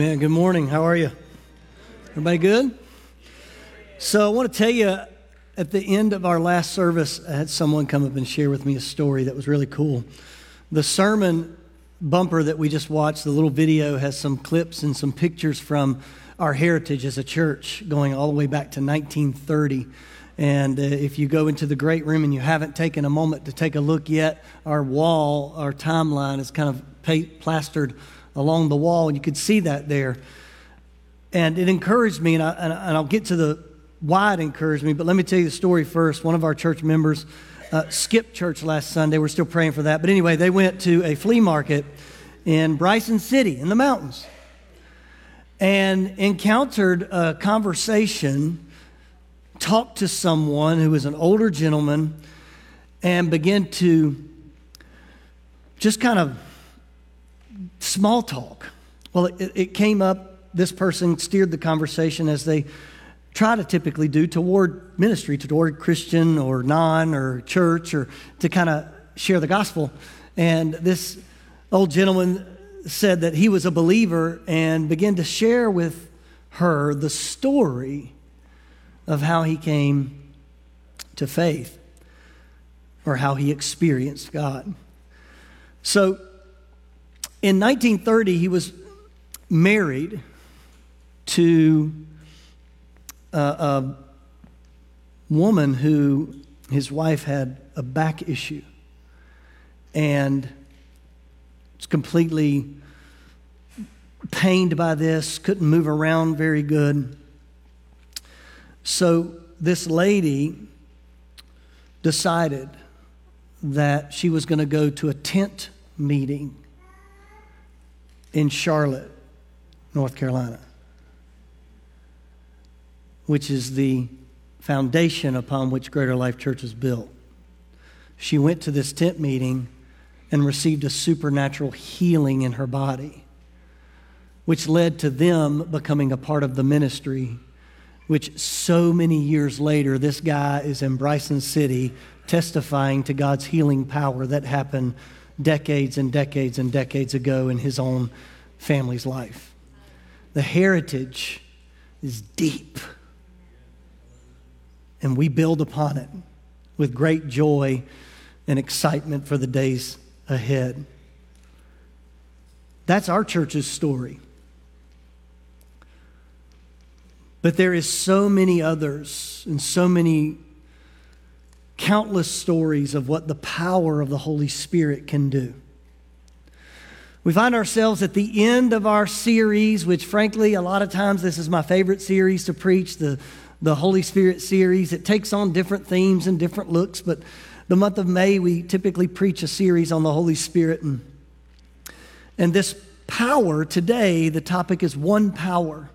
Amen. Good morning. How are you? Everybody good? So, I want to tell you at the end of our last service, I had someone come up and share with me a story that was really cool. The sermon bumper that we just watched, the little video, has some clips and some pictures from our heritage as a church going all the way back to 1930. And uh, if you go into the great room and you haven't taken a moment to take a look yet, our wall, our timeline is kind of plastered along the wall, and you could see that there. And it encouraged me, and, I, and I'll get to the why it encouraged me, but let me tell you the story first. One of our church members uh, skipped church last Sunday. We're still praying for that. But anyway, they went to a flea market in Bryson City in the mountains and encountered a conversation, talked to someone who was an older gentleman, and began to just kind of small talk. Well, it, it came up, this person steered the conversation as they try to typically do toward ministry, toward Christian or non or church, or to kind of share the gospel. And this old gentleman said that he was a believer and began to share with her the story of how he came to faith or how he experienced God. So in 1930, he was married to a, a woman who his wife had a back issue and was completely pained by this, couldn't move around very good. So this lady decided that she was going to go to a tent meeting in Charlotte, North Carolina, which is the foundation upon which Greater Life Church is built. She went to this tent meeting and received a supernatural healing in her body, which led to them becoming a part of the ministry. Which so many years later, this guy is in Bryson City testifying to God's healing power that happened decades and decades and decades ago in his own family's life. The heritage is deep, and we build upon it with great joy and excitement for the days ahead. That's our church's story. But there is so many others and so many countless stories of what the power of the Holy Spirit can do. We find ourselves at the end of our series, which, frankly, a lot of times this is my favorite series to preach the, the Holy Spirit series. It takes on different themes and different looks, but the month of May, we typically preach a series on the Holy Spirit. And, and this power today, the topic is one power.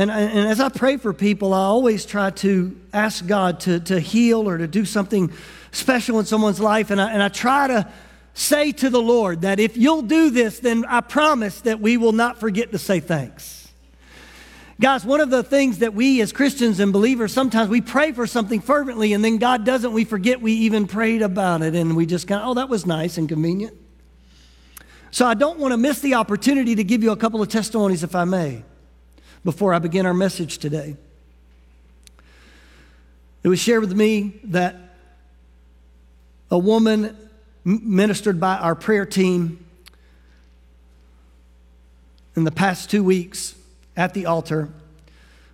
And, and as I pray for people, I always try to ask God to, to heal or to do something special in someone's life. And I, and I try to say to the Lord that if you'll do this, then I promise that we will not forget to say thanks. Guys, one of the things that we as Christians and believers sometimes we pray for something fervently and then God doesn't, we forget we even prayed about it and we just kind of, oh, that was nice and convenient. So I don't want to miss the opportunity to give you a couple of testimonies, if I may before I begin our message today. It was shared with me that a woman ministered by our prayer team in the past two weeks at the altar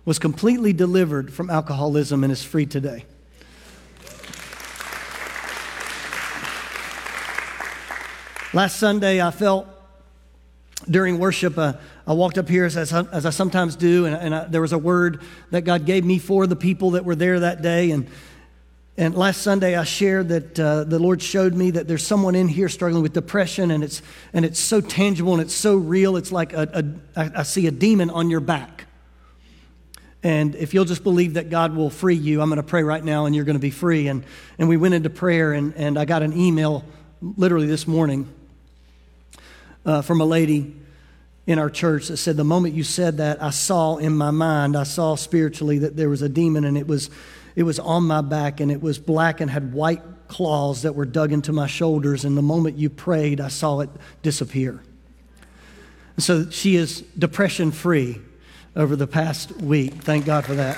was completely delivered from alcoholism and is free today. Last Sunday, I felt during worship, uh, I walked up here as, as, as I sometimes do, and, and I, there was a word that God gave me for the people that were there that day. And, and last Sunday, I shared that uh, the Lord showed me that there's someone in here struggling with depression, and it's, and it's so tangible and it's so real. It's like a, a, I see a demon on your back. And if you'll just believe that God will free you, I'm going to pray right now and you're going to be free. And, and we went into prayer, and, and I got an email literally this morning uh, from a lady in our church that said, The moment you said that, I saw in my mind, I saw spiritually that there was a demon and it was, it was on my back and it was black and had white claws that were dug into my shoulders, and the moment you prayed, I saw it disappear. So she is depression free over the past week. Thank God for that.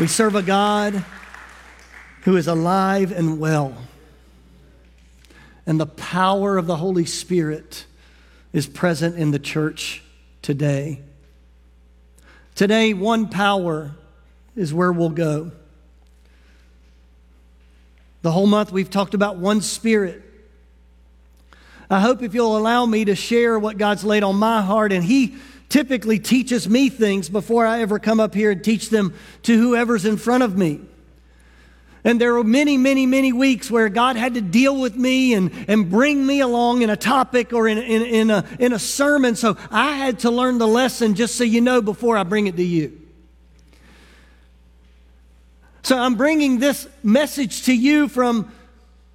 We serve a God who is alive and well. And the power of the Holy Spirit is present in the church today. Today, one power is where we'll go. The whole month we've talked about one spirit. I hope if you'll allow me to share what God's laid on my heart, and He typically teaches me things before I ever come up here and teach them to whoever's in front of me. And there were many, many, many weeks where God had to deal with me and, and bring me along in a topic or in, in, in, a, in a sermon. So I had to learn the lesson just so you know before I bring it to you. So I'm bringing this message to you from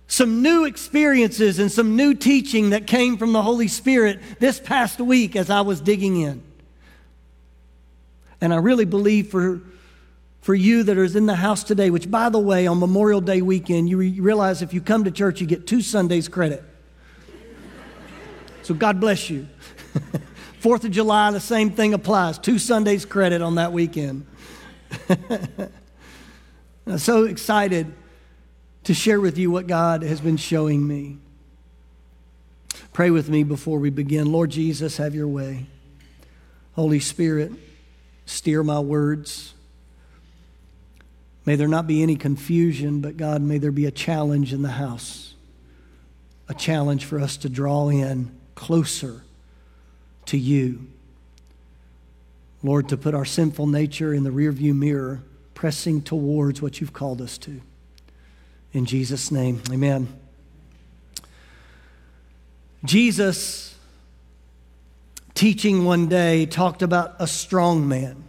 some new experiences and some new teaching that came from the Holy Spirit this past week as I was digging in. And I really believe for for you that is in the house today, which, by the way, on Memorial Day weekend, you re- realize if you come to church, you get two Sundays credit. So God bless you. Fourth of July, the same thing applies. Two Sundays credit on that weekend. I'm so excited to share with you what God has been showing me. Pray with me before we begin. Lord Jesus, have your way. Holy Spirit, steer my words. May there not be any confusion, but God, may there be a challenge in the house, a challenge for us to draw in closer to you. Lord, to put our sinful nature in the rearview mirror, pressing towards what you've called us to. In Jesus' name, amen. Jesus, teaching one day, talked about a strong man.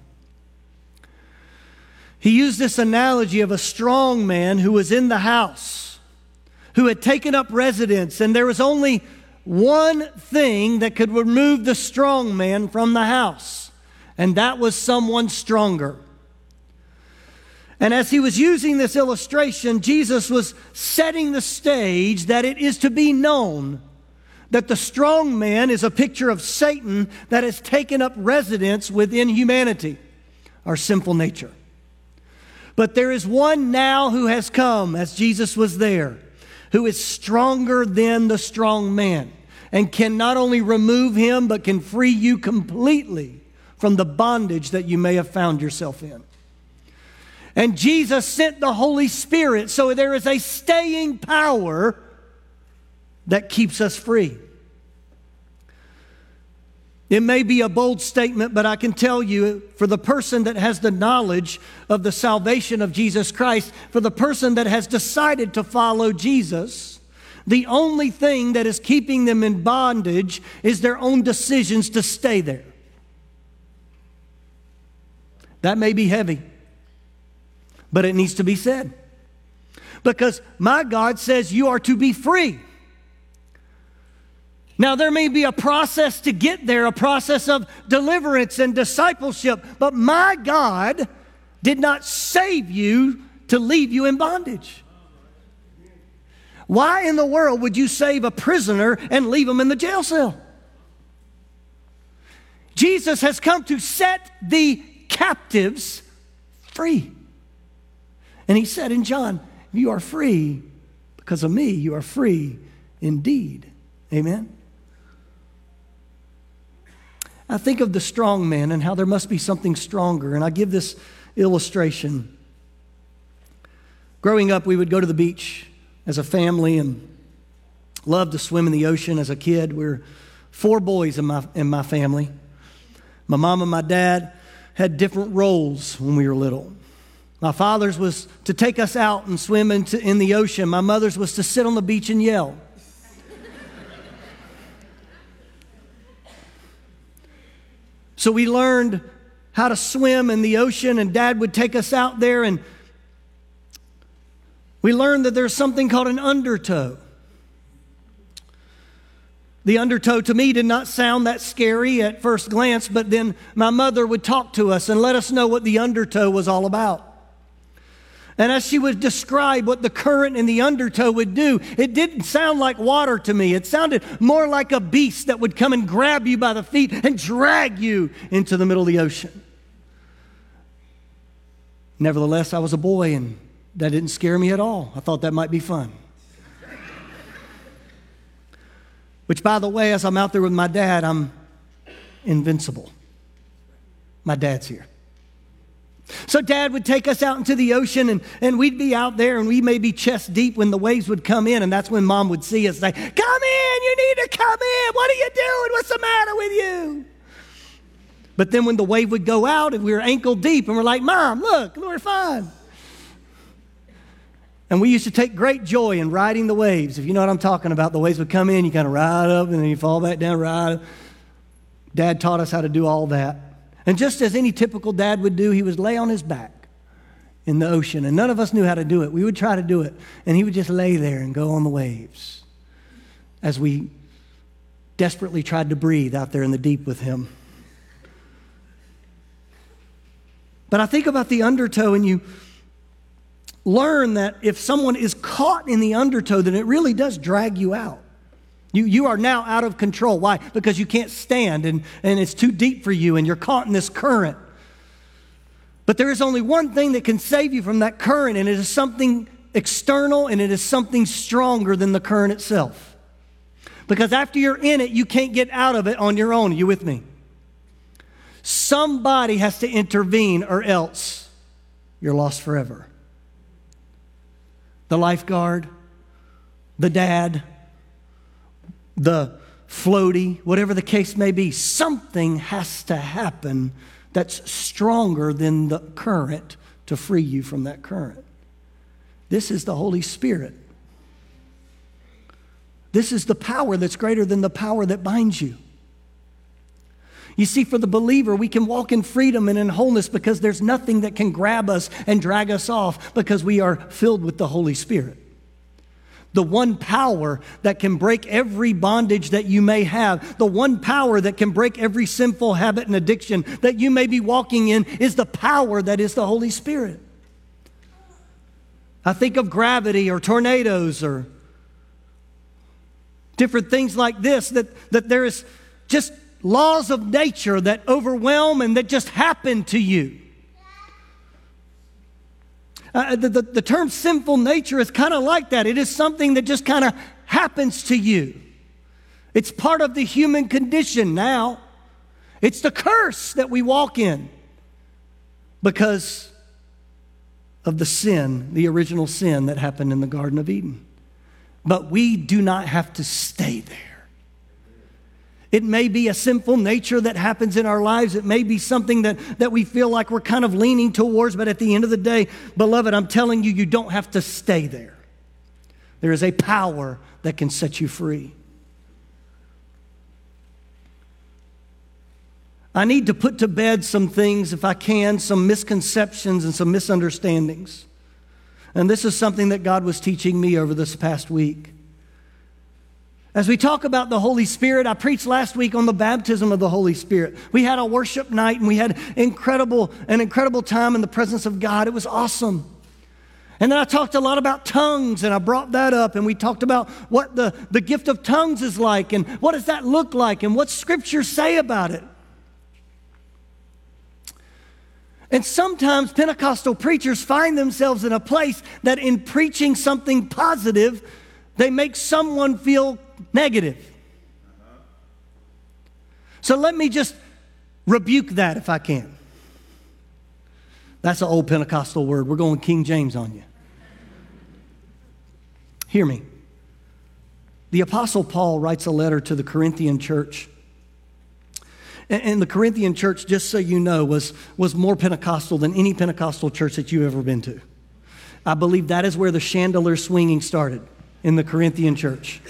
He used this analogy of a strong man who was in the house, who had taken up residence, and there was only one thing that could remove the strong man from the house, and that was someone stronger. And as he was using this illustration, Jesus was setting the stage that it is to be known that the strong man is a picture of Satan that has taken up residence within humanity, our sinful nature. But there is one now who has come, as Jesus was there, who is stronger than the strong man and can not only remove him, but can free you completely from the bondage that you may have found yourself in. And Jesus sent the Holy Spirit, so there is a staying power that keeps us free. It may be a bold statement, but I can tell you for the person that has the knowledge of the salvation of Jesus Christ, for the person that has decided to follow Jesus, the only thing that is keeping them in bondage is their own decisions to stay there. That may be heavy, but it needs to be said. Because my God says you are to be free. Now, there may be a process to get there, a process of deliverance and discipleship, but my God did not save you to leave you in bondage. Why in the world would you save a prisoner and leave him in the jail cell? Jesus has come to set the captives free. And he said in John, You are free because of me, you are free indeed. Amen. I think of the strong man and how there must be something stronger. And I give this illustration. Growing up, we would go to the beach as a family and loved to swim in the ocean as a kid. We are four boys in my, in my family. My mom and my dad had different roles when we were little. My father's was to take us out and swim into, in the ocean. My mother's was to sit on the beach and yell. So we learned how to swim in the ocean, and dad would take us out there, and we learned that there's something called an undertow. The undertow to me did not sound that scary at first glance, but then my mother would talk to us and let us know what the undertow was all about. And as she would describe what the current and the undertow would do, it didn't sound like water to me. It sounded more like a beast that would come and grab you by the feet and drag you into the middle of the ocean. Nevertheless, I was a boy and that didn't scare me at all. I thought that might be fun. Which, by the way, as I'm out there with my dad, I'm invincible. My dad's here. So dad would take us out into the ocean and, and we'd be out there and we may be chest deep when the waves would come in. And that's when mom would see us say, Come in, you need to come in. What are you doing? What's the matter with you? But then when the wave would go out and we were ankle deep and we're like, Mom, look, we're fine. And we used to take great joy in riding the waves. If you know what I'm talking about, the waves would come in, you kind of ride up and then you fall back down, ride. Dad taught us how to do all that. And just as any typical dad would do, he would lay on his back in the ocean. And none of us knew how to do it. We would try to do it. And he would just lay there and go on the waves as we desperately tried to breathe out there in the deep with him. But I think about the undertow, and you learn that if someone is caught in the undertow, then it really does drag you out. You, you are now out of control. Why? Because you can't stand and, and it's too deep for you and you're caught in this current. But there is only one thing that can save you from that current, and it is something external and it is something stronger than the current itself. Because after you're in it, you can't get out of it on your own. Are you with me? Somebody has to intervene, or else you're lost forever. The lifeguard, the dad, the floaty, whatever the case may be, something has to happen that's stronger than the current to free you from that current. This is the Holy Spirit. This is the power that's greater than the power that binds you. You see, for the believer, we can walk in freedom and in wholeness because there's nothing that can grab us and drag us off because we are filled with the Holy Spirit the one power that can break every bondage that you may have, the one power that can break every sinful habit and addiction that you may be walking in, is the power that is the Holy Spirit. I think of gravity or tornadoes or different things like this, that, that there is just laws of nature that overwhelm and that just happen to you. Uh, the, the, the term sinful nature is kind of like that. It is something that just kind of happens to you. It's part of the human condition now. It's the curse that we walk in because of the sin, the original sin that happened in the Garden of Eden. But we do not have to stay there. It may be a sinful nature that happens in our lives. It may be something that, that we feel like we're kind of leaning towards, but at the end of the day, beloved, I'm telling you, you don't have to stay there. There is a power that can set you free. I need to put to bed some things, if I can, some misconceptions and some misunderstandings. And this is something that God was teaching me over this past week. As we talk about the Holy Spirit, I preached last week on the baptism of the Holy Spirit. We had a worship night and we had incredible, an incredible time in the presence of God. It was awesome. And then I talked a lot about tongues and I brought that up and we talked about what the, the gift of tongues is like and what does that look like and what scriptures say about it. And sometimes Pentecostal preachers find themselves in a place that in preaching something positive, they make someone feel negative. So let me just rebuke that if I can. That's an old Pentecostal word. We're going King James on you. Hear me. The Apostle Paul writes a letter to the Corinthian church. And the Corinthian church, just so you know, was, was more Pentecostal than any Pentecostal church that you've ever been to. I believe that is where the chandelier swinging started in the Corinthian church.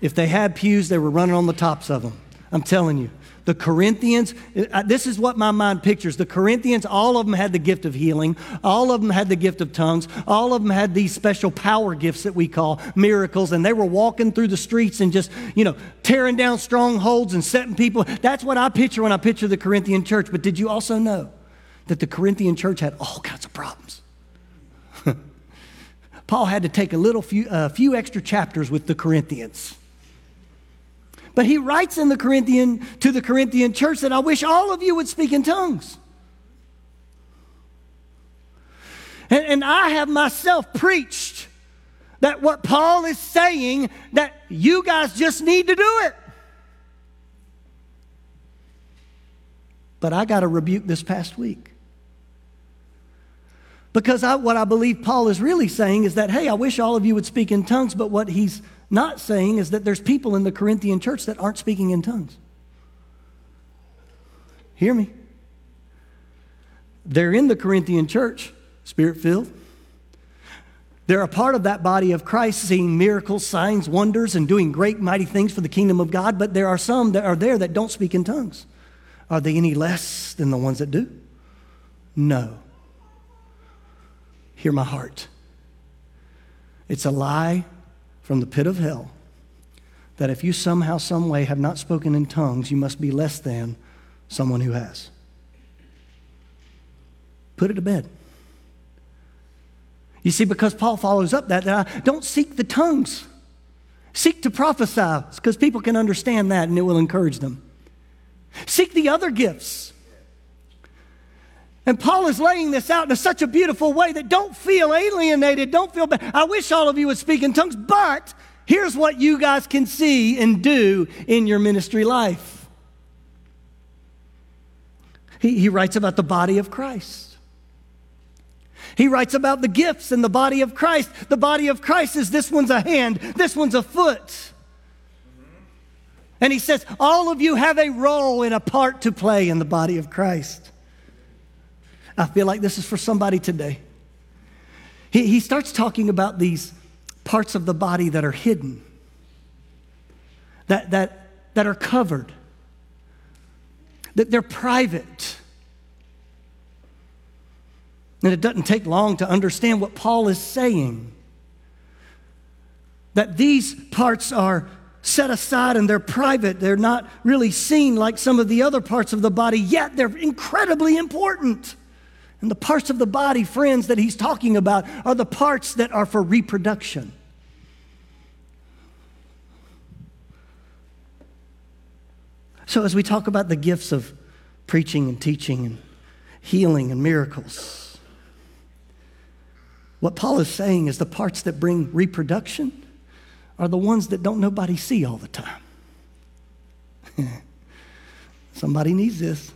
If they had pews, they were running on the tops of them. I'm telling you. The Corinthians, uh, this is what my mind pictures. The Corinthians, all of them had the gift of healing. All of them had the gift of tongues. All of them had these special power gifts that we call miracles. And they were walking through the streets and just, you know, tearing down strongholds and setting people. That's what I picture when I picture the Corinthian church. But did you also know that the Corinthian church had all kinds of problems? Paul had to take a little few, uh, few extra chapters with the Corinthians. But he writes in the Corinthian to the Corinthian church that I wish all of you would speak in tongues. And, and I have myself preached that what Paul is saying that you guys just need to do it. But I got a rebuke this past week. Because I, what I believe Paul is really saying is that, hey, I wish all of you would speak in tongues, but what he's not saying is that there's people in the Corinthian church that aren't speaking in tongues. Hear me. They're in the Corinthian church, spirit filled. They're a part of that body of Christ, seeing miracles, signs, wonders, and doing great, mighty things for the kingdom of God, but there are some that are there that don't speak in tongues. Are they any less than the ones that do? No. Hear my heart. It's a lie from the pit of hell that if you somehow, some way have not spoken in tongues, you must be less than someone who has. Put it to bed. You see, because Paul follows up that, that I don't seek the tongues. Seek to prophesy, because people can understand that and it will encourage them. Seek the other gifts. And Paul is laying this out in such a beautiful way that don't feel alienated, don't feel bad. I wish all of you would speak in tongues, but here's what you guys can see and do in your ministry life. He, he writes about the body of Christ. He writes about the gifts in the body of Christ. The body of Christ is this one's a hand, this one's a foot. And he says, All of you have a role and a part to play in the body of Christ. I feel like this is for somebody today. He, he starts talking about these parts of the body that are hidden, that, that, that are covered, that they're private. And it doesn't take long to understand what Paul is saying. That these parts are set aside and they're private. They're not really seen like some of the other parts of the body, yet they're incredibly important. And the parts of the body, friends, that he's talking about are the parts that are for reproduction. So, as we talk about the gifts of preaching and teaching and healing and miracles, what Paul is saying is the parts that bring reproduction are the ones that don't nobody see all the time. Somebody needs this.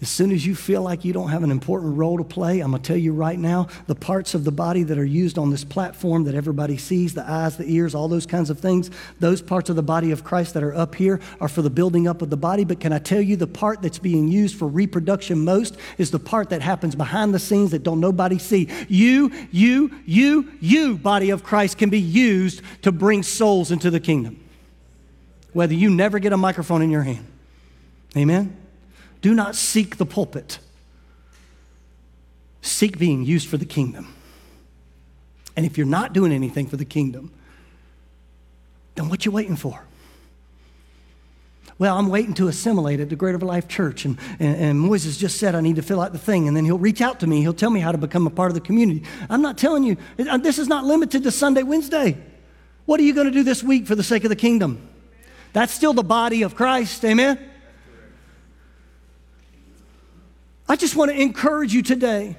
As soon as you feel like you don't have an important role to play, I'm going to tell you right now the parts of the body that are used on this platform that everybody sees the eyes, the ears, all those kinds of things those parts of the body of Christ that are up here are for the building up of the body. But can I tell you the part that's being used for reproduction most is the part that happens behind the scenes that don't nobody see? You, you, you, you, body of Christ, can be used to bring souls into the kingdom. Whether you never get a microphone in your hand. Amen? Do not seek the pulpit. Seek being used for the kingdom. And if you're not doing anything for the kingdom, then what you waiting for? Well, I'm waiting to assimilate at the Greater Life Church. And, and, and Moises just said I need to fill out the thing. And then he'll reach out to me. He'll tell me how to become a part of the community. I'm not telling you, uh, this is not limited to Sunday, Wednesday. What are you going to do this week for the sake of the kingdom? That's still the body of Christ. Amen? I just want to encourage you today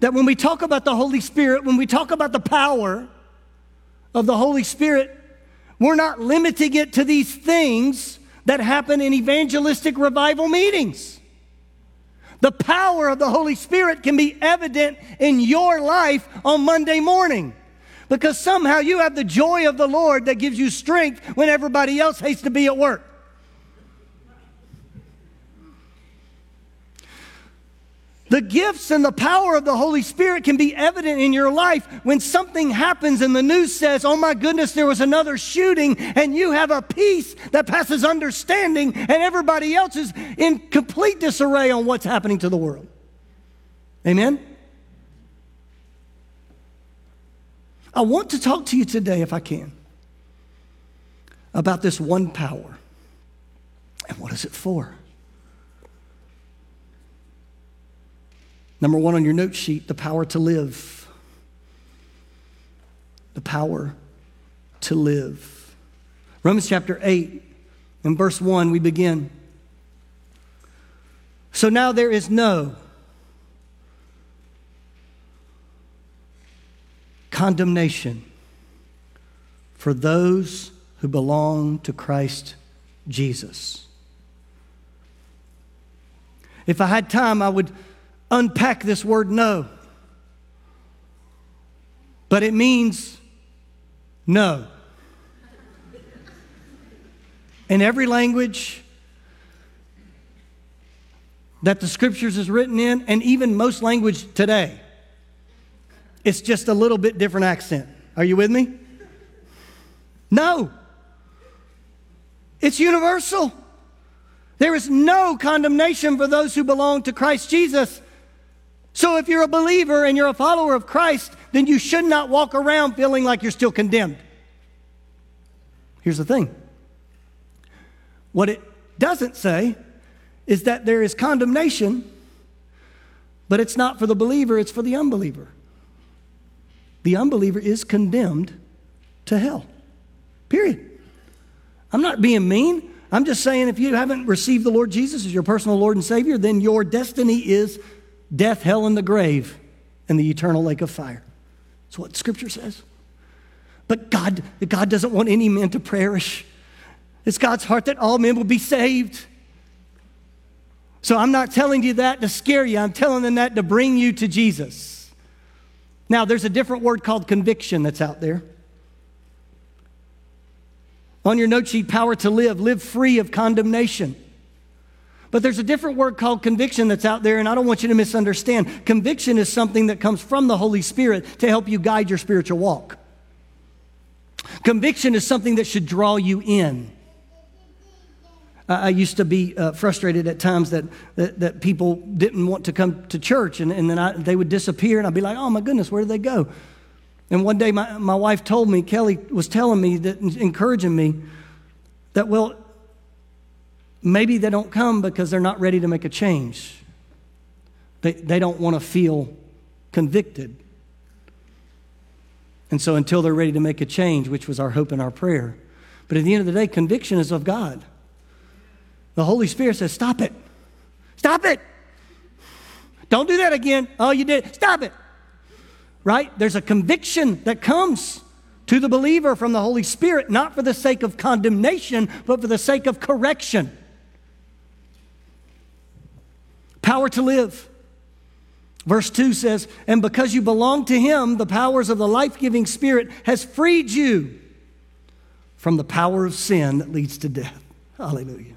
that when we talk about the Holy Spirit, when we talk about the power of the Holy Spirit, we're not limiting it to these things that happen in evangelistic revival meetings. The power of the Holy Spirit can be evident in your life on Monday morning because somehow you have the joy of the Lord that gives you strength when everybody else hates to be at work. The gifts and the power of the Holy Spirit can be evident in your life when something happens and the news says, Oh my goodness, there was another shooting, and you have a peace that passes understanding, and everybody else is in complete disarray on what's happening to the world. Amen? I want to talk to you today, if I can, about this one power. And what is it for? Number one on your note sheet, the power to live. the power to live. Romans chapter 8, in verse 1, we begin. So now there is no condemnation for those who belong to Christ Jesus. If I had time, I would unpack this word no. But it means no. In every language that the scriptures is written in, and even most language today, it's just a little bit different accent. Are you with me? No. It's universal. There is no condemnation for those who belong to Christ Jesus. So if you're a believer and you're a follower of Christ, then you should not walk around feeling like you're still condemned. Here's the thing what it doesn't say is that there is condemnation, but it's not for the believer, it's for the unbeliever. The unbeliever is condemned to hell. Period. I'm not being mean. I'm just saying if you haven't received the Lord Jesus as your personal Lord and Savior, then your destiny is death, hell, and the grave, and the eternal lake of fire. That's what Scripture says. But God, God doesn't want any man to perish. It's God's heart that all men will be saved. So I'm not telling you that to scare you. I'm telling them that to bring you to Jesus. Now, there's a different word called conviction that's out there. On your note sheet, power to live, live free of condemnation. But there's a different word called conviction that's out there, and I don't want you to misunderstand. Conviction is something that comes from the Holy Spirit to help you guide your spiritual walk. Conviction is something that should draw you in. I used to be uh, frustrated at times that, that, that, people didn't want to come to church, and, and then I, they would disappear, and I'd be like, oh my goodness, where did they go? And one day my, my wife told me, Kelly was telling me, that, encouraging me, that, well, maybe they don't come because they're not ready to make a change. They, they don't want to feel convicted. And so until they're ready to make a change, which was our hope and our prayer. But at the end of the day, conviction is of God. The Holy Spirit says, Stop it. Stop it. Don't do that again. Oh, you did. Stop it right? There's a conviction that comes to the believer from the Holy Spirit, not for the sake of condemnation, but for the sake of correction. Power to live. Verse 2 says, And because you belong to Him, the powers of the life giving Spirit has freed you from the power of sin that leads to death. Hallelujah.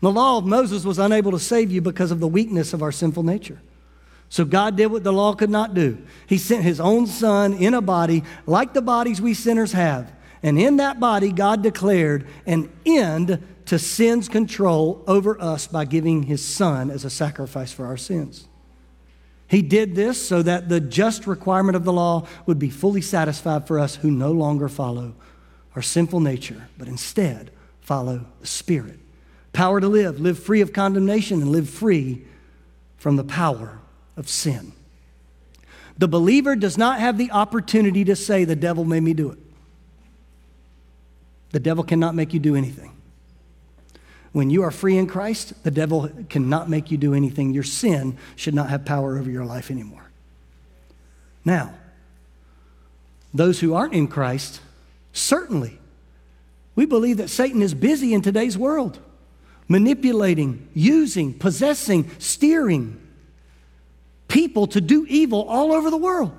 The law of Moses was unable to save you because of the weakness of our sinful nature. So God did what the law could not do. He sent his own son in a body like the bodies we sinners have. And in that body, God declared an end to sin's control over us by giving his son as a sacrifice for our sins. He did this so that the just requirement of the law would be fully satisfied for us who no longer follow our sinful nature, but instead follow the Spirit. Power to live, live free of condemnation, and live free from the power of sin. The believer does not have the opportunity to say, The devil made me do it. The devil cannot make you do anything. When you are free in Christ, the devil cannot make you do anything. Your sin should not have power over your life anymore. Now, those who aren't in Christ, certainly, we believe that Satan is busy in today's world, manipulating, using, possessing, steering people to do evil all over the world.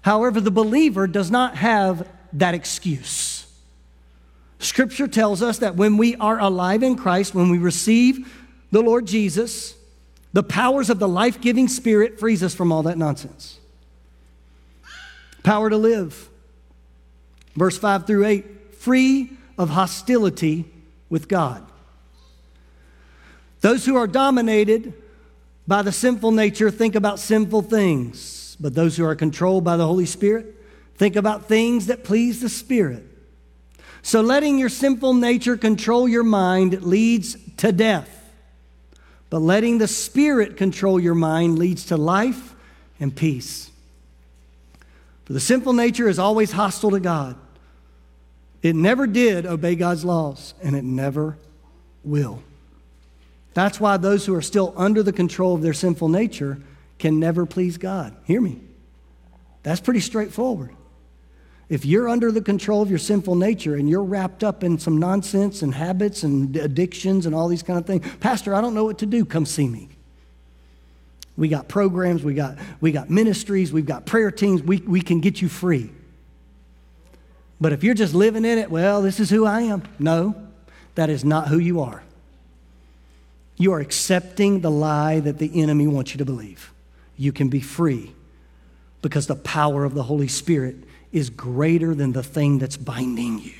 However, the believer does not have that excuse. Scripture tells us that when we are alive in Christ, when we receive the Lord Jesus, the powers of the life giving Spirit frees us from all that nonsense. Power to live. Verse 5 through 8 free of hostility with God. Those who are dominated by the sinful nature think about sinful things, but those who are controlled by the Holy Spirit think about things that please the Spirit. So letting your sinful nature control your mind leads to death, but letting the Spirit control your mind leads to life and peace. For the sinful nature is always hostile to God. It never did obey God's laws, and it never will. That's why those who are still under the control of their sinful nature can never please God. Hear me. That's pretty straightforward. If you're under the control of your sinful nature and you're wrapped up in some nonsense and habits and addictions and all these kind of things, Pastor, I don't know what to do. Come see me. We got programs, we got, we got ministries, we've got prayer teams. We, we can get you free. But if you're just living in it, well, this is who I am. No, that is not who you are. You are accepting the lie that the enemy wants you to believe. You can be free because the power of the Holy Spirit is greater than the thing that's binding you.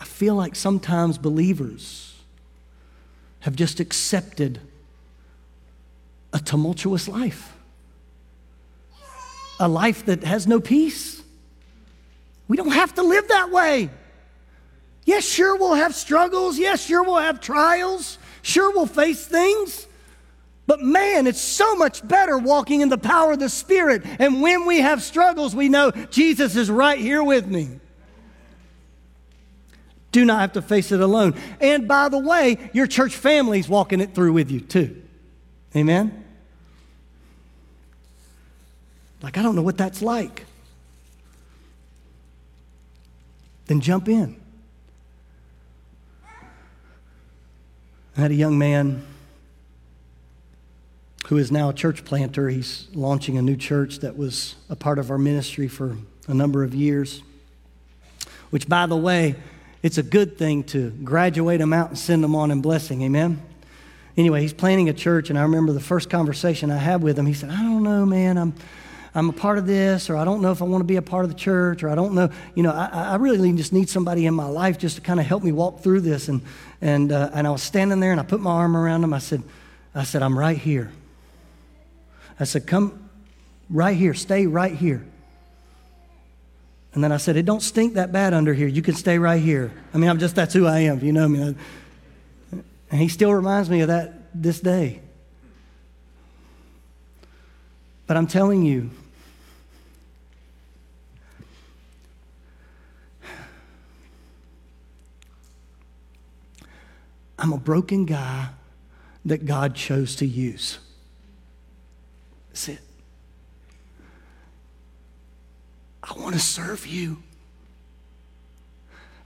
I feel like sometimes believers have just accepted a tumultuous life, a life that has no peace. We don't have to live that way. Yes, sure, we'll have struggles. Yes, sure, we'll have trials. Sure, we'll face things. But man, it's so much better walking in the power of the Spirit. And when we have struggles, we know Jesus is right here with me. Do not have to face it alone. And by the way, your church family's walking it through with you too. Amen? Like, I don't know what that's like. Then jump in. I had a young man who is now a church planter. He's launching a new church that was a part of our ministry for a number of years. Which, by the way, it's a good thing to graduate them out and send them on in blessing. Amen? Anyway, he's planning a church, and I remember the first conversation I had with him. He said, I don't know, man. I'm. I'm a part of this, or I don't know if I want to be a part of the church, or I don't know, you know, I, I really just need somebody in my life just to kind of help me walk through this. And, and, uh, and I was standing there and I put my arm around him. I said, I said, I'm right here. I said, come right here, stay right here. And then I said, it don't stink that bad under here. You can stay right here. I mean, I'm just, that's who I am. You know me. And he still reminds me of that this day. But I'm telling you, I'm a broken guy that God chose to use. That's. I want to serve you.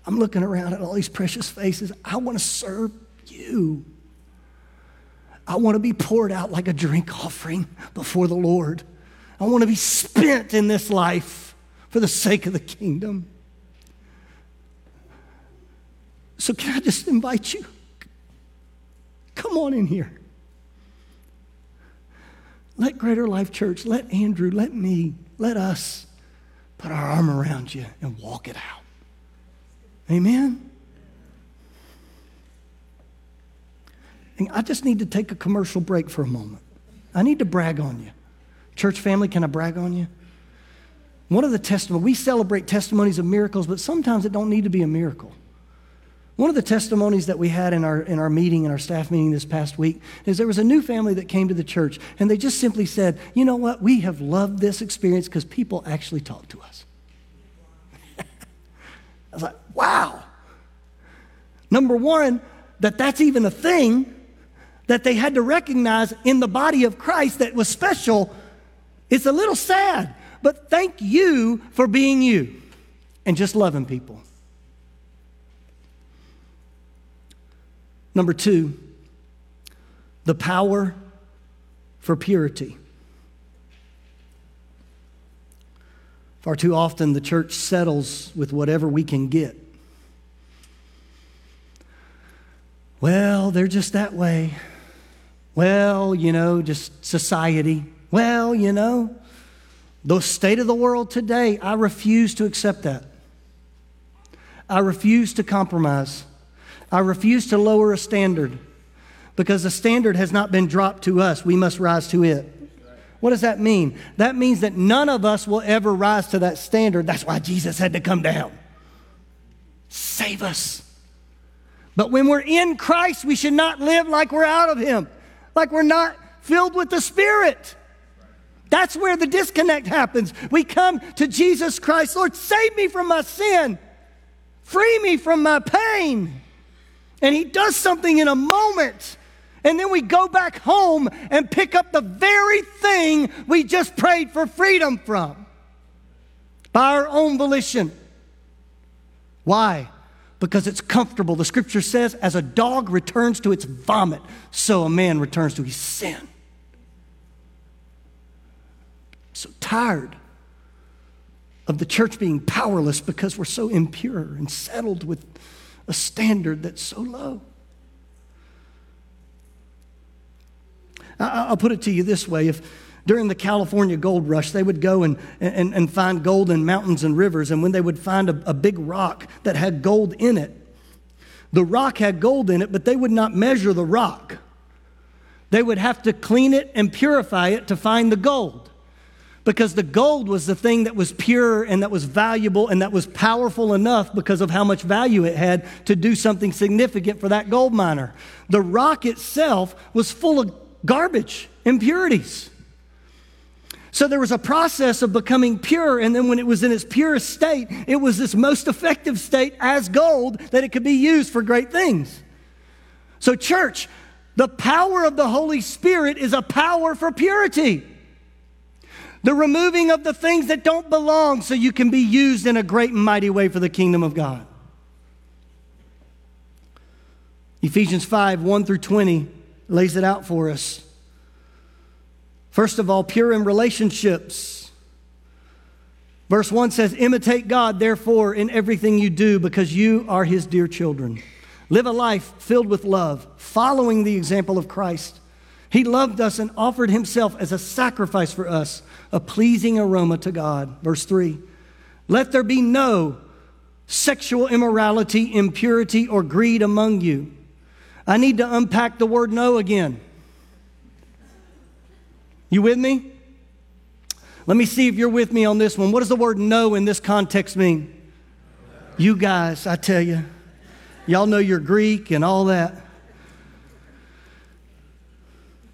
I'm looking around at all these precious faces. I want to serve you. I want to be poured out like a drink offering before the Lord. I want to be spent in this life for the sake of the kingdom. So, can I just invite you? Come on in here. Let Greater Life Church, let Andrew, let me, let us put our arm around you and walk it out. Amen? And I just need to take a commercial break for a moment. I need to brag on you. Church family, can I brag on you? One of the testimonies, we celebrate testimonies of miracles, but sometimes it don't need to be a miracle. One of the testimonies that we had in our, in our meeting, in our staff meeting this past week, is there was a new family that came to the church, and they just simply said, You know what? We have loved this experience because people actually talk to us. I was like, Wow. Number one, that that's even a thing that they had to recognize in the body of Christ that was special. It's a little sad, but thank you for being you and just loving people. Number two, the power for purity. Far too often, the church settles with whatever we can get. Well, they're just that way. Well, you know, just society. Well, you know, the state of the world today, I refuse to accept that. I refuse to compromise. I refuse to lower a standard because the standard has not been dropped to us. We must rise to it. What does that mean? That means that none of us will ever rise to that standard. That's why Jesus had to come down. Save us. But when we're in Christ, we should not live like we're out of Him, like we're not filled with the Spirit. That's where the disconnect happens. We come to Jesus Christ, Lord, save me from my sin, free me from my pain. And He does something in a moment. And then we go back home and pick up the very thing we just prayed for freedom from by our own volition. Why? Because it's comfortable. The scripture says, as a dog returns to its vomit, so a man returns to his sin. So tired of the church being powerless because we're so impure and settled with a standard that's so low. I'll put it to you this way if during the California gold rush, they would go and, and, and find gold in mountains and rivers. And when they would find a, a big rock that had gold in it, the rock had gold in it, but they would not measure the rock. They would have to clean it and purify it to find the gold. Because the gold was the thing that was pure and that was valuable and that was powerful enough because of how much value it had to do something significant for that gold miner. The rock itself was full of garbage, impurities. So there was a process of becoming pure, and then when it was in its purest state, it was this most effective state as gold that it could be used for great things. So, church, the power of the Holy Spirit is a power for purity. The removing of the things that don't belong so you can be used in a great and mighty way for the kingdom of God. Ephesians 5 1 through 20 lays it out for us. First of all, pure in relationships. Verse 1 says, Imitate God, therefore, in everything you do, because you are his dear children. Live a life filled with love, following the example of Christ. He loved us and offered himself as a sacrifice for us, a pleasing aroma to God. Verse 3 Let there be no sexual immorality, impurity, or greed among you. I need to unpack the word no again. You with me? Let me see if you're with me on this one. What does the word no in this context mean? You guys, I tell you, y'all know your Greek and all that.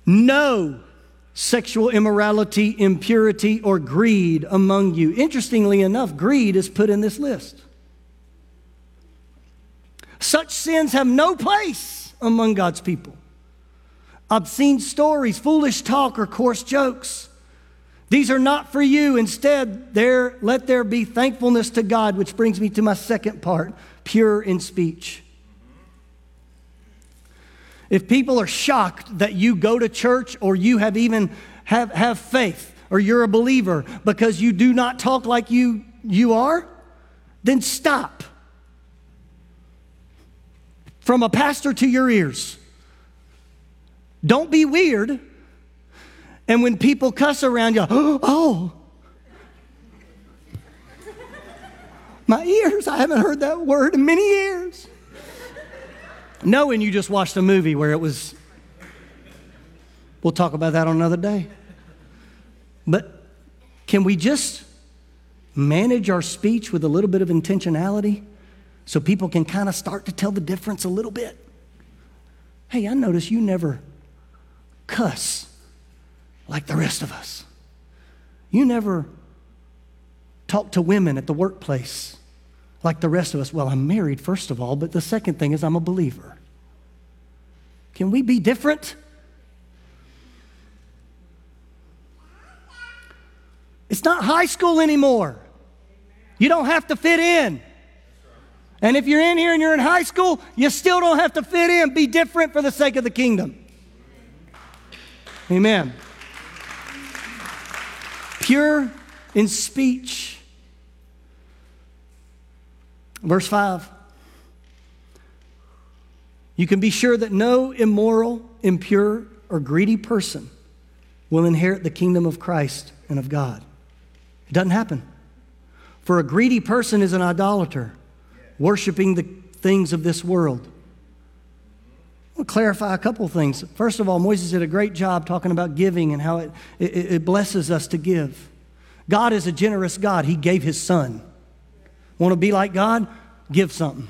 No sexual immorality, impurity, or greed among you. Interestingly enough, greed is put in this list. Such sins have no place among God's people obscene stories, foolish talk, or coarse jokes. These are not for you. Instead, there, let there be thankfulness to God, which brings me to my second part pure in speech. If people are shocked that you go to church or you have even have, have faith or you're a believer because you do not talk like you, you are, then stop. From a pastor to your ears. Don't be weird. And when people cuss around you, oh, my ears, I haven't heard that word in many years. Knowing you just watched a movie where it was, we'll talk about that on another day. But can we just manage our speech with a little bit of intentionality so people can kind of start to tell the difference a little bit? Hey, I notice you never cuss like the rest of us. You never talk to women at the workplace like the rest of us. Well, I'm married, first of all, but the second thing is I'm a believer. Can we be different? It's not high school anymore. You don't have to fit in. And if you're in here and you're in high school, you still don't have to fit in. Be different for the sake of the kingdom. Amen. Pure in speech. Verse 5. You can be sure that no immoral, impure, or greedy person will inherit the kingdom of Christ and of God. It doesn't happen. For a greedy person is an idolater, worshiping the things of this world. I'll clarify a couple things. First of all, Moses did a great job talking about giving and how it, it, it blesses us to give. God is a generous God. He gave his son. Want to be like God? Give something.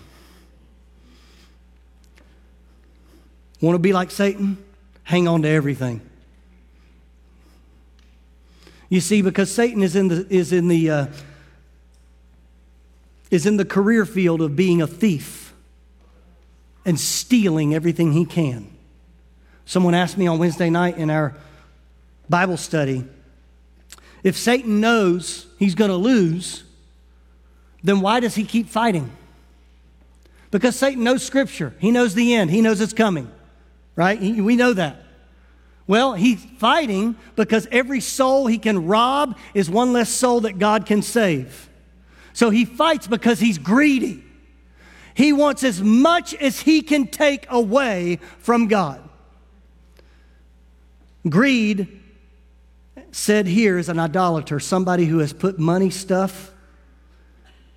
Want to be like Satan? Hang on to everything. You see, because Satan is in the, is in the, uh, is in the career field of being a thief and stealing everything he can. Someone asked me on Wednesday night in our Bible study if Satan knows he's going to lose, then why does he keep fighting? Because Satan knows Scripture, he knows the end, he knows it's coming, right? We know that. Well, he's fighting because every soul he can rob is one less soul that God can save. So he fights because he's greedy. He wants as much as he can take away from God. Greed, said here, is an idolater, somebody who has put money, stuff,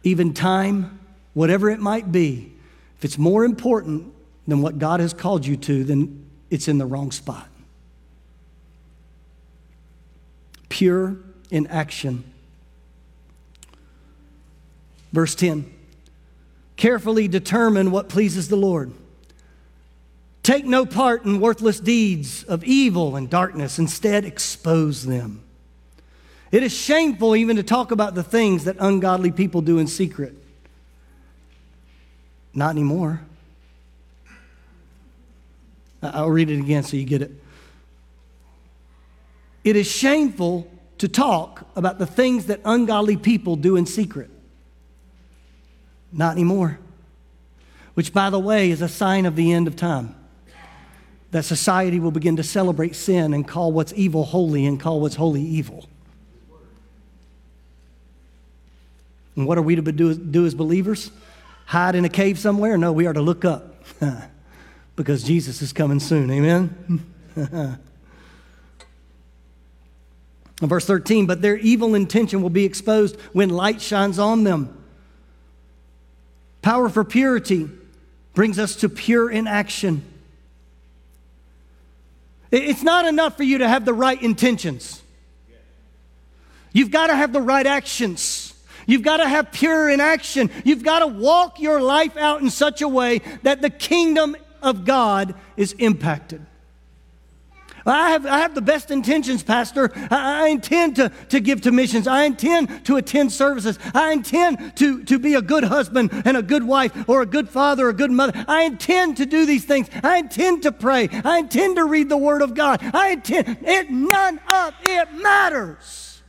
even time, whatever it might be. If it's more important than what God has called you to, then it's in the wrong spot. Pure in action. Verse 10 Carefully determine what pleases the Lord. Take no part in worthless deeds of evil and darkness, instead, expose them. It is shameful even to talk about the things that ungodly people do in secret. Not anymore. I'll read it again so you get it. It is shameful to talk about the things that ungodly people do in secret. Not anymore. Which, by the way, is a sign of the end of time. That society will begin to celebrate sin and call what's evil holy and call what's holy evil. And what are we to do, do as believers? Hide in a cave somewhere? No, we are to look up because Jesus is coming soon. Amen? Verse 13, but their evil intention will be exposed when light shines on them. Power for purity brings us to pure inaction. It's not enough for you to have the right intentions. You've got to have the right actions. You've got to have pure inaction. You've got to walk your life out in such a way that the kingdom of God is impacted. I have, I have the best intentions, Pastor. I, I intend to, to give to missions. I intend to attend services. I intend to, to be a good husband and a good wife or a good father or a good mother. I intend to do these things. I intend to pray. I intend to read the Word of God. I intend, it, none of it matters.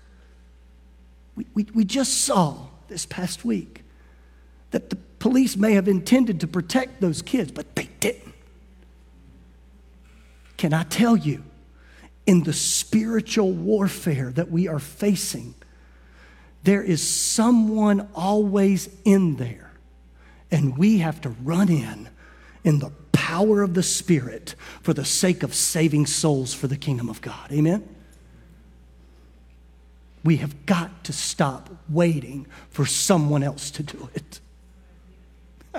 We, we, we just saw this past week that the police may have intended to protect those kids, but they didn't. Can I tell you, in the spiritual warfare that we are facing, there is someone always in there. And we have to run in in the power of the Spirit for the sake of saving souls for the kingdom of God. Amen? We have got to stop waiting for someone else to do it.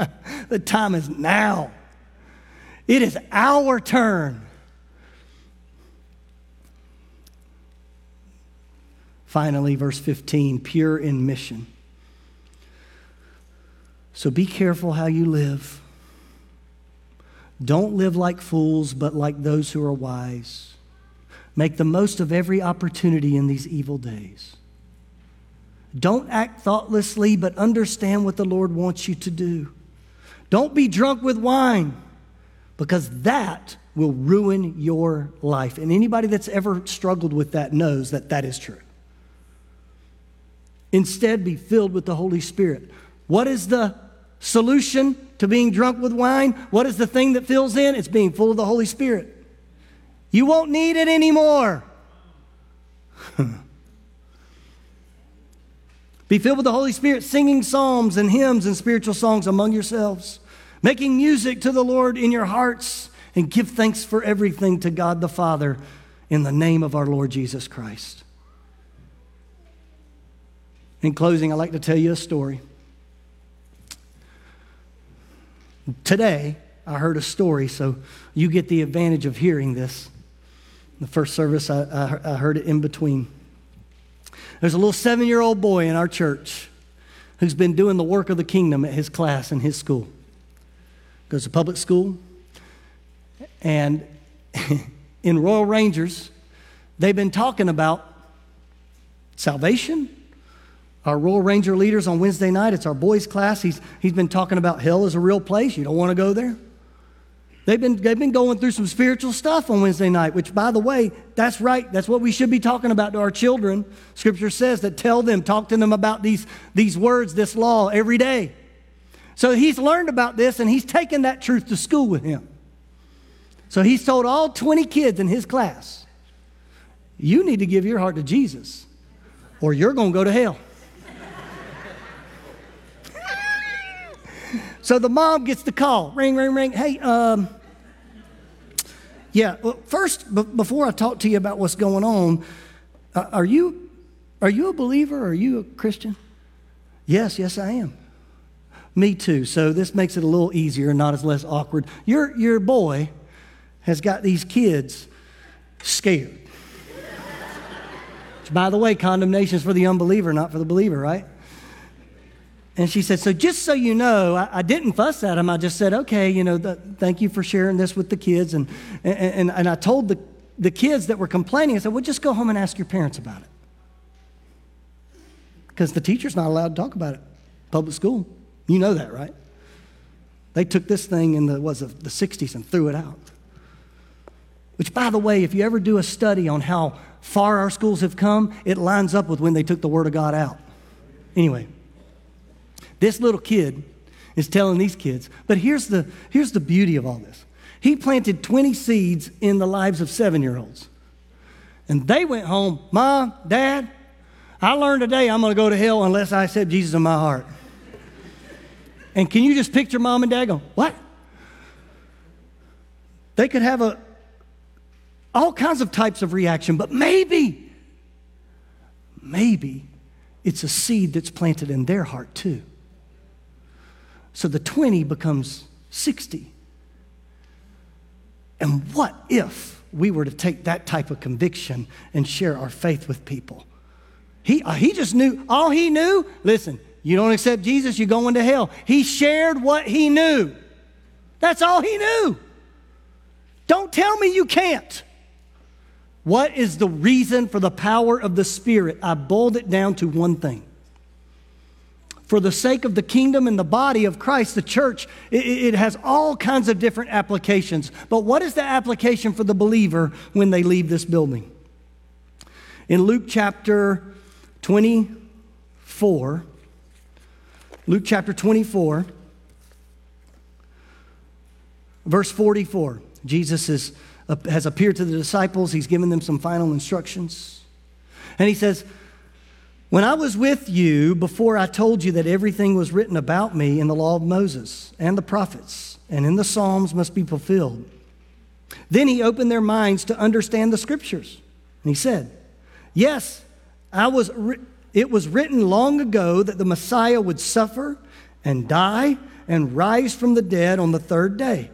the time is now. It is our turn. Finally, verse 15 pure in mission. So be careful how you live. Don't live like fools, but like those who are wise. Make the most of every opportunity in these evil days. Don't act thoughtlessly, but understand what the Lord wants you to do. Don't be drunk with wine, because that will ruin your life. And anybody that's ever struggled with that knows that that is true. Instead, be filled with the Holy Spirit. What is the solution to being drunk with wine? What is the thing that fills in? It's being full of the Holy Spirit. You won't need it anymore. be filled with the Holy Spirit, singing psalms and hymns and spiritual songs among yourselves, making music to the Lord in your hearts, and give thanks for everything to God the Father in the name of our Lord Jesus Christ. In closing, I'd like to tell you a story. Today, I heard a story, so you get the advantage of hearing this. The first service, I, I, I heard it in between. There's a little seven year old boy in our church who's been doing the work of the kingdom at his class in his school. Goes to public school. And in Royal Rangers, they've been talking about salvation. Our Royal Ranger leaders on Wednesday night, it's our boys' class. He's, he's been talking about hell as a real place. You don't want to go there. They've been, they've been going through some spiritual stuff on Wednesday night, which, by the way, that's right. That's what we should be talking about to our children. Scripture says that tell them, talk to them about these, these words, this law every day. So he's learned about this and he's taken that truth to school with him. So he's told all 20 kids in his class, you need to give your heart to Jesus or you're going to go to hell. so the mom gets the call ring, ring, ring. Hey, um, yeah, well, first, b- before I talk to you about what's going on, uh, are, you, are you a believer? Are you a Christian? Yes, yes, I am. Me too. So this makes it a little easier, and not as less awkward. Your, your boy has got these kids scared. Which, by the way, condemnation is for the unbeliever, not for the believer, right? And she said, So just so you know, I, I didn't fuss at him. I just said, Okay, you know, the, thank you for sharing this with the kids. And, and, and, and I told the, the kids that were complaining, I said, Well, just go home and ask your parents about it. Because the teacher's not allowed to talk about it. Public school. You know that, right? They took this thing in the, was the 60s and threw it out. Which, by the way, if you ever do a study on how far our schools have come, it lines up with when they took the Word of God out. Anyway. This little kid is telling these kids, but here's the, here's the beauty of all this. He planted 20 seeds in the lives of seven year olds. And they went home, Mom, Dad, I learned today I'm going to go to hell unless I accept Jesus in my heart. And can you just picture mom and dad going, What? They could have a, all kinds of types of reaction, but maybe, maybe it's a seed that's planted in their heart too. So the 20 becomes 60. And what if we were to take that type of conviction and share our faith with people? He, uh, he just knew, all he knew, listen, you don't accept Jesus, you're going to hell. He shared what he knew. That's all he knew. Don't tell me you can't. What is the reason for the power of the Spirit? I boiled it down to one thing for the sake of the kingdom and the body of Christ, the church, it, it, has all kinds of different applications. But what is the application for the believer when they leave this building? In Luke chapter 24, Luke chapter 24, verse 44, Jesus is, has appeared to the disciples. He's given them some final instructions. And he says, when I was with you before I told you that everything was written about me in the law of Moses and the prophets and in the Psalms must be fulfilled. Then he opened their minds to understand the scriptures. And he said, Yes, I was it was written long ago that the Messiah would suffer and die and rise from the dead on the third day.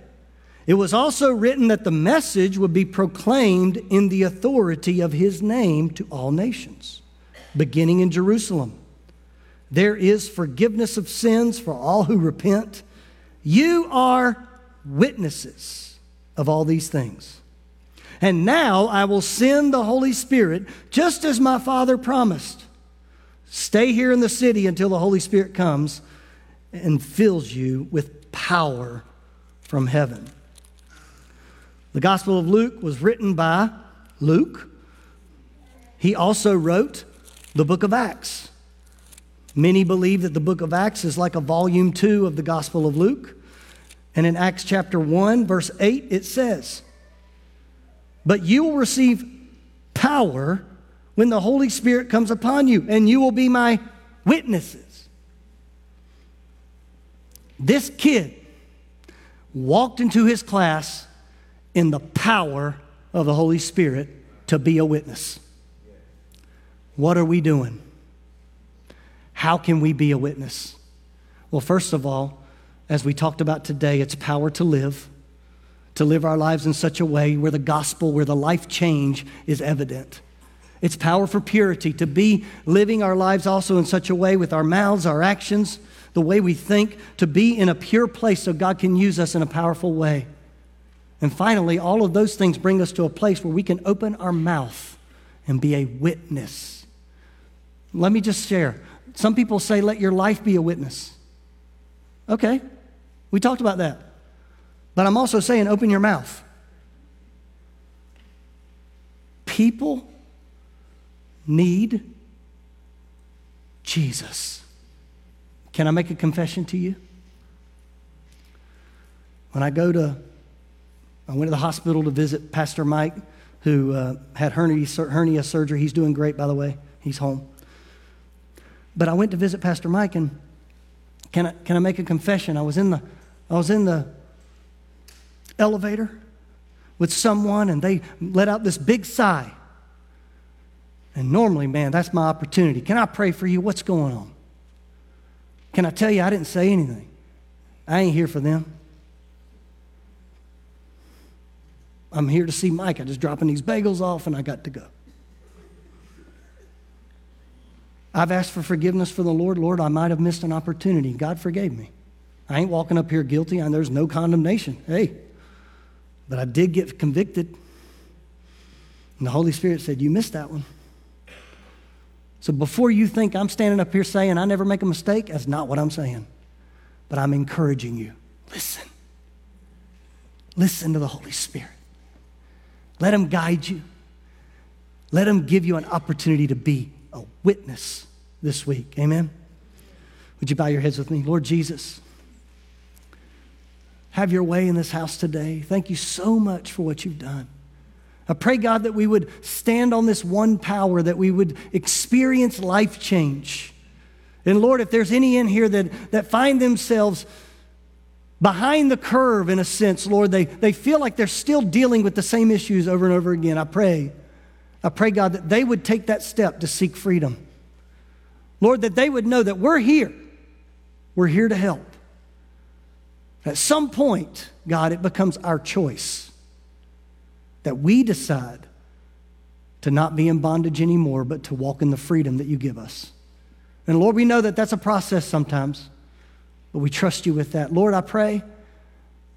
It was also written that the message would be proclaimed in the authority of his name to all nations beginning in Jerusalem. There is forgiveness of sins for all who repent. You are witnesses of all these things. And now I will send the Holy Spirit just as my Father promised. Stay here in the city until the Holy Spirit comes and fills you with power from heaven. The Gospel of Luke was written by Luke. He also wrote the book of Acts. Many believe that the book of Acts is like a volume two of the Gospel of Luke. And in Acts chapter 1, verse 8, it says, But you will receive power when the Holy Spirit comes upon you, and you will be my witnesses. This kid walked into his class in the power of the Holy Spirit to be a witness. What are we doing? How can we be a witness? Well, first of all, as we talked about today, it's power to live, to live our lives in such a way where the gospel, where the life change is evident. It's power for purity, to be living our lives also in such a way with our mouths, our actions, the way we think, to be in a pure place so God can use us in a powerful way. And finally, all of those things bring us to a place where we can open our mouth and be a witness Let me just share. Some people say, let your life be a witness. Okay, we talked about that. But I'm also saying, open your mouth. People need Jesus. Can I make a confession to you? When I go to, I went to the hospital to visit Pastor Mike, who uh, had hernia, hernia surgery. He's doing great, by the way. He's home. But I went to visit Pastor Mike, and can I, can I make a confession? I was in the, I was in the elevator with someone, and they let out this big sigh. And normally, man, that's my opportunity. Can I pray for you? What's going on? Can I tell you, I didn't say anything. I ain't here for them. I'm here to see Mike. I'm just dropping these bagels off, and I got to go. I've asked for forgiveness for the Lord. Lord, I might have missed an opportunity. God forgave me. I ain't walking up here guilty, and there's no condemnation. Hey, but I did get convicted. And the Holy Spirit said, You missed that one. So before you think I'm standing up here saying I never make a mistake, that's not what I'm saying. But I'm encouraging you. Listen. Listen to the Holy Spirit. Let Him guide you. Let Him give you an opportunity to be a witness this week. Amen? Would you bow your heads with me? Lord Jesus, have your way in this house today. Thank you so much for what you've done. I pray, God, that we would stand on this one power, that we would experience life change. And Lord, if there's any in here that, that find themselves behind the curve in a sense, Lord, they, they feel like they're still dealing with the same issues over and over again. I pray, I pray, God, that they would take that step to seek freedom. Lord, that they would know that we're here. We're here to help. At some point, God, it becomes our choice that we decide to not be in bondage anymore, but to walk in the freedom that you give us. And Lord, we know that that's a process sometimes, but we trust you with that. Lord, I pray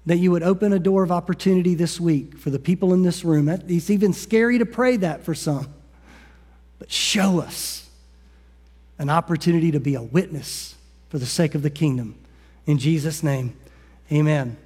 that you would open a door of opportunity this week for the people in this room. It's even scary to pray that for some, but show us an opportunity to be a witness for the sake of the kingdom. In Jesus' name, amen.